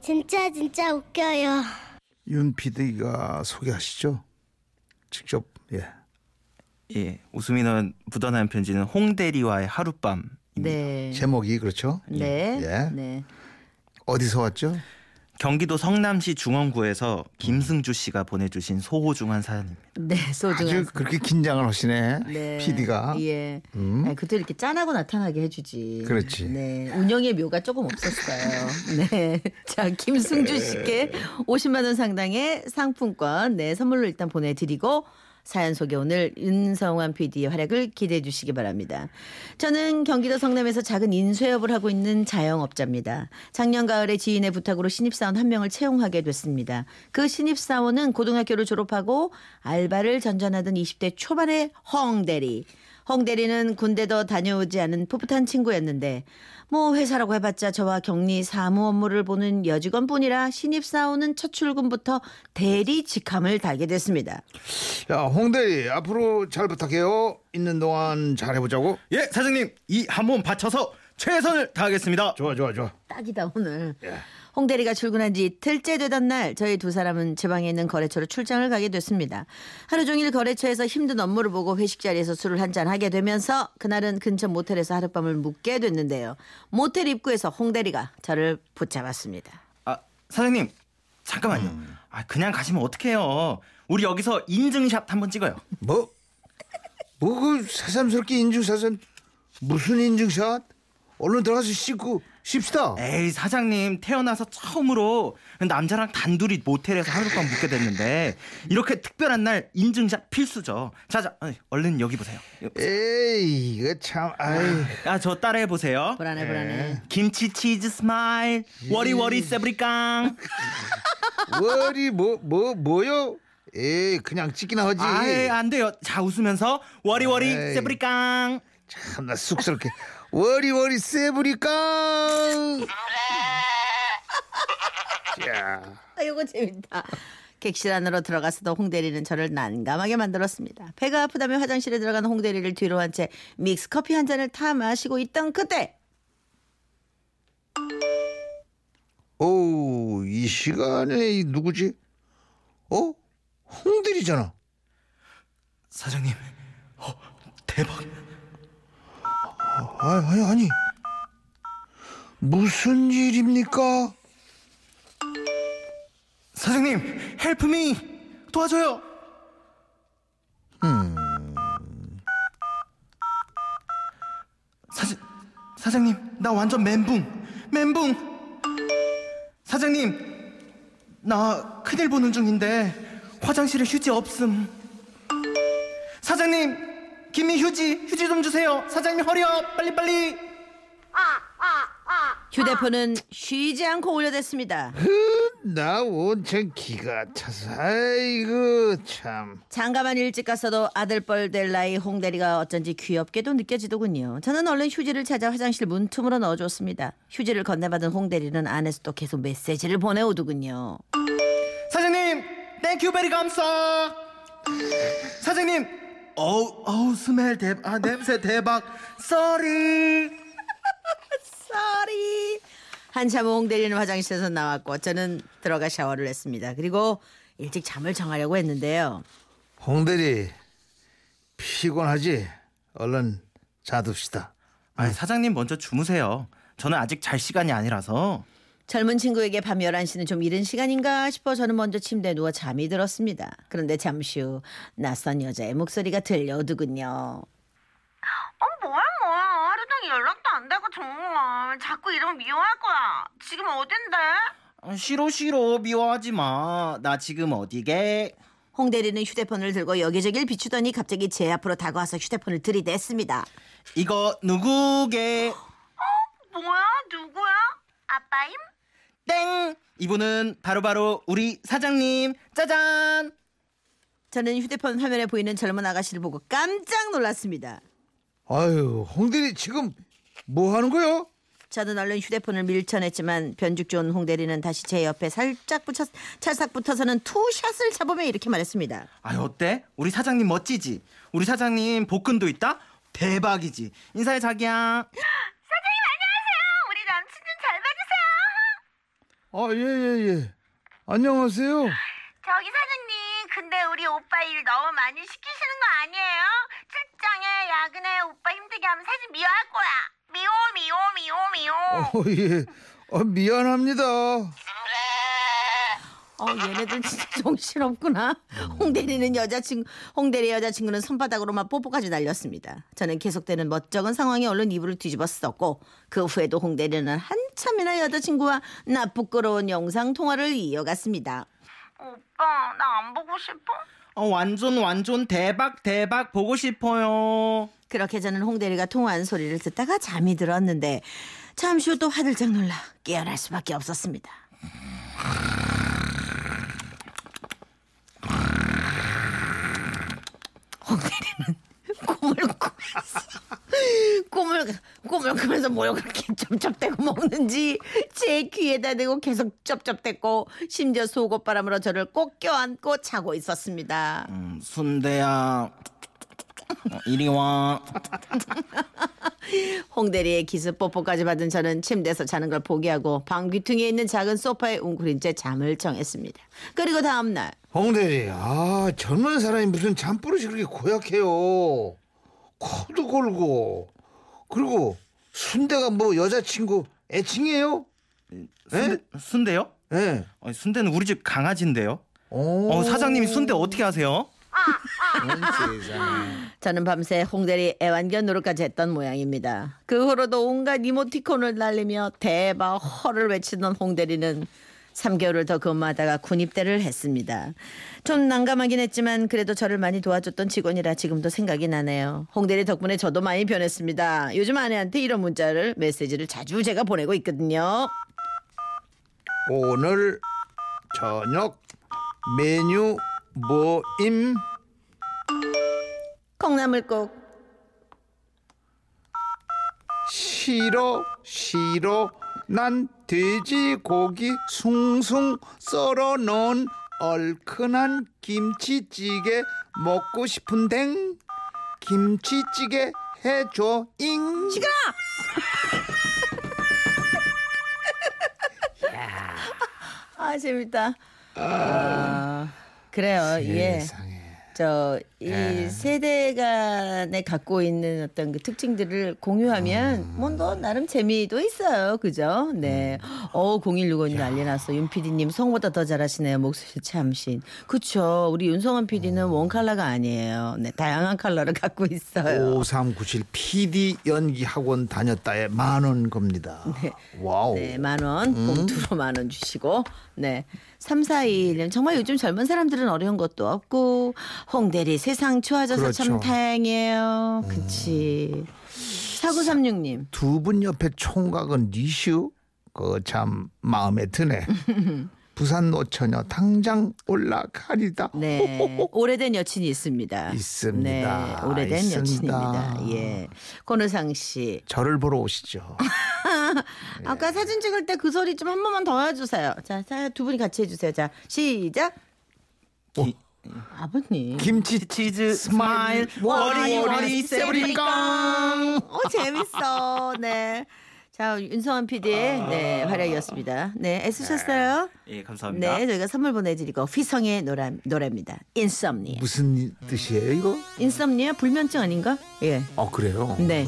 진짜 진짜 웃겨요. 윤 PD가 소개하시죠. 직접 예. 예, 웃음이 는 묻어나는 편지는 홍대리와의 하룻밤. 네. 제목이 그렇죠. 네. 예. 네. 어디서 왔죠? 경기도 성남시 중원구에서 김승주 씨가 보내주신 소호중한 사연입니다. 네, 소중한. 아주 그렇게 긴장을 하시네. 네. PD가. 예. 음. 아니, 그때 이렇게 짠하고 나타나게 해주지. 그렇지. 네. 운영의 묘가 조금 없었어요. 네. 자, 김승주 씨께 50만 원 상당의 상품권, 네, 선물로 일단 보내드리고 사연 소개 오늘 윤성환 PD의 활약을 기대해 주시기 바랍니다. 저는 경기도 성남에서 작은 인쇄업을 하고 있는 자영업자입니다. 작년 가을에 지인의 부탁으로 신입사원 한 명을 채용하게 됐습니다. 그 신입사원은 고등학교를 졸업하고 알바를 전전하던 20대 초반의 헝대리. 헝대리는 군대도 다녀오지 않은 풋풋한 친구였는데 뭐 회사라고 해봤자 저와 격리 사무 업무를 보는 여직원뿐이라 신입 사원은 첫 출근부터 대리 직함을 달게 됐습니다. 야, 홍 대리 앞으로 잘 부탁해요. 있는 동안 잘 해보자고. 예, 사장님 이 한 몸 바쳐서 최선을 다하겠습니다. 좋아, 좋아, 좋아. 딱이다 오늘. 예. 홍대리가 출근한 지 이틀째 되던 날 저희 두 사람은 제 방에 있는 거래처로 출장을 가게 됐습니다. 하루 종일 거래처에서 힘든 업무를 보고 회식 자리에서 술을 한 잔 하게 되면서 그날은 근처 모텔에서 하룻밤을 묵게 됐는데요. 모텔 입구에서 홍대리가 저를 붙잡았습니다. 아, 사장님 잠깐만요. 아, 그냥 가시면 어떡해요. 우리 여기서 인증샷 한번 찍어요. 뭐? 뭐그 새삼스럽게 인증샷은 무슨 인증샷? 얼른 들어가서 씻고 쉽시다. 에이 사장님 태어나서 처음으로 남자랑 단둘이 모텔에서 하룻밤 묵게 됐는데 이렇게 특별한 날 인증샷 필수죠. 자자 얼른 여기 보세요. 에이 이거 참 아이 아 저 따라해 보세요. 불안해 불안해. 김치 치즈 smile 워리 워리 세브리깡. 워리 뭐뭐 뭐, 요 에이 그냥 찍기나 하지. 아이 안 돼요. 자 웃으면서 워리 워리. 세브리깡. 참나 쑥스럽게 워리워리 세브리깡. 야. 아, 이거 재밌다. 객실 안으로 들어가서도 홍대리는 저를 난감하게 만들었습니다. 배가 아프다며 화장실에 들어간 홍대리를 뒤로 한 채 믹스 커피 한 잔을 타 마시고 있던 그때 오, 이 시간에 이 누구지? 어? 홍들이잖아. 사장님 어, 대박. 아, 아니 아니. 무슨 일입니까? 사장님 헬프미 도와줘요. 음. 사장 사장님 나 완전 멘붕 멘붕. 사장님 나 큰일 보는 중인데 화장실에 휴지 없음. 사장님 김미 휴지 휴지 좀 주세요. 사장님 허리업 빨리 빨리. 휴대폰은 쉬지 않고 올려댔습니다. 나 온천 기가 차서 아이고 참. 장가만 일찍 갔어도 아들뻘 될 나이 홍대리가 어쩐지 귀엽게도 느껴지더군요. 저는 얼른 휴지를 찾아 화장실 문틈으로 넣어줬습니다. 휴지를 건네받은 홍대리는 안에서 또 계속 메시지를 보내오더군요. 사장님 thank you very 감사. 사장님 어우 어우 smell 대박 아, 냄새 대박. Sorry. Sorry. 한참 후 홍대리는 화장실에서 나왔고 저는 들어가 샤워를 했습니다. 그리고 일찍 잠을 청하려고 했는데요. 홍대리 피곤하지? 얼른 자둡시다. 아 사장님 먼저 주무세요. 저는 아직 잘 시간이 아니라서. 젊은 친구에게 밤 11시는 좀 이른 시간인가 싶어 저는 먼저 침대에 누워 잠이 들었습니다. 그런데 잠시 후 낯선 여자의 목소리가 들려오더군요. 어 뭐야 뭐야 하루 종일 연락도 안 되고 정말 자꾸 이러면 미워할 거야 지금 어딘데? 아, 싫어 싫어 미워하지 마. 나 지금 어디게? 홍 대리는 휴대폰을 들고 여기저기를 비추더니 갑자기 제 앞으로 다가와서 휴대폰을 들이댔습니다. 이거 누구게? 뭐야 누구야? 아빠임? 땡. 이분은 바로 바로 우리 사장님. 짜잔. 저는 휴대폰 화면에 보이는 젊은 아가씨를 보고 깜짝 놀랐습니다. 아유 홍대리 지금 뭐 하는 거요? 저는 얼른 휴대폰을 밀쳐냈지만 변죽 좋은 홍대리는 다시 제 옆에 살짝 붙여 찰싹 붙어서는 투샷을 잡으며 이렇게 말했습니다. 아 어때? 우리 사장님 멋지지? 우리 사장님 복근도 있다? 대박이지. 인사해 자기야. 사장님 안녕하세요 우리 남친 좀 잘 봐주세요 아, 예, 예, 예. 안녕하세요. 저기 사장님, 근데 우리 오빠 일 너무 많이 시키시는 거 아니에요? 출장에 야근에 오빠 힘들게 하면 사실 미워할 거야. 미워, 미워, 미워, 미워. 어, 예. 아, 미안합니다. 어, 얘네들 진짜 정신없구나. 홍대리는 여자친구, 홍대리 여자친구는 손바닥으로만 뽀뽀까지 날렸습니다. 저는 계속되는 멋쩍은 상황에 얼른 이불을 뒤집어 썼고, 그 후에도 홍대리는 한참이나 여자친구와 나 부끄러운 영상 통화를 이어갔습니다. 오빠, 나 안 보고 싶어? 어, 완전 완전 대박 대박 보고 싶어요. 그렇게 저는 홍대리가 통화한 소리를 듣다가 잠이 들었는데, 잠시 후 또 화들짝 놀라 깨어날 수밖에 없었습니다. 홍대리는 꿈을 꾸면서 꿈을 꿈을 꾸면서 뭘 그렇게 쩝쩝대고 먹는지 제 귀에다 대고 계속 쩝쩝댔고 심지어 속옷바람으로 저를 꼭 껴안고 자고 있었습니다. 음, 순대야. 어, 이리 와. 홍대리의 기습 뽀뽀까지 받은 저는 침대에서 자는 걸 포기하고 방 귀퉁이에 있는 작은 소파에 웅크린 채 잠을 청했습니다. 그리고 다음 날 홍대리, 아, 젊은 사람이 무슨 잠버릇이 그렇게 고약해요. 코도 골고. 그리고 순대가 뭐 여자친구 애칭이에요? 순대, 순대요? 예. 네. 어, 순대는 우리 집 강아지인데요. 오. 어, 사장님이 순대 어떻게 하세요? 저는 밤새 홍대리 애완견 노릇까지 했던 모양입니다. 그 후로도 온갖 이모티콘을 날리며 대박 허를 외치던 홍대리는 3개월을 더 근무하다가 군입대를 했습니다. 좀 난감하긴 했지만 그래도 저를 많이 도와줬던 직원이라 지금도 생각이 나네요. 홍대리 덕분에 저도 많이 변했습니다. 요즘 아내한테 이런 문자를 메시지를 자주 제가 보내고 있거든요. 오늘 저녁 메뉴 뭐임? 콩나물국. 싫어 싫어. 난 돼지고기 숭숭 썰어 넣은 얼큰한 김치찌개 먹고 싶은댕. 김치찌개 해줘 잉. 시끄러! 아 재밌다. 아, 그래요. 예. 세상에 저이 세대 간에 갖고 있는 어떤 그 특징들을 공유하면 뭐너 나름 재미도 있어요. 그죠? 네. 어 0165님 난리 났어. 윤 PD님 성보다 더 잘하시네요. 목소리 참신. 그쵸. 우리 윤성원 PD는 원 컬러가 아니에요. 네. 다양한 컬러를 갖고 있어요. 5397 PD 연기 학원 다녔다에 만원 겁니다 Wow 네, 만 원, 봉투로 만 원 주시고, 네. 3421님, 정말 요즘 젊은 사람들은 어려운 것도 없고, 홍대리 세상 좋아져서 그렇죠. 참 다행이에요. 그치. 4936님, 두 분 옆에 총각은 니슈 그 참 마음에 드네 부산 노처녀 당장 올라가리다 네. 오래된 여친이 있습니다. 있습니다. 네. 오래된 있습니다. 여친입니다. 예. 권우상 씨. 저를 보러 오시죠 아까 사진 찍을 때 그 소리 좀 한 번만 더 해주세요. 자, 자, 두 분이 같이 해주세요. 자, 시작. 기- 아버님. 김치 치즈 smile 워리, 워리 세브리깡. 어 재밌어. 네. 자 윤성환 PD의 네 활약이었습니다. 네 애쓰셨어요. 예, 감사합니다. 네 저희가 선물 보내드리고 휘성의 노래 노래입니다. Insomnia. 무슨 뜻이에요 이거? 인썸니아 불면증 아닌가? 예. 아 그래요? 네.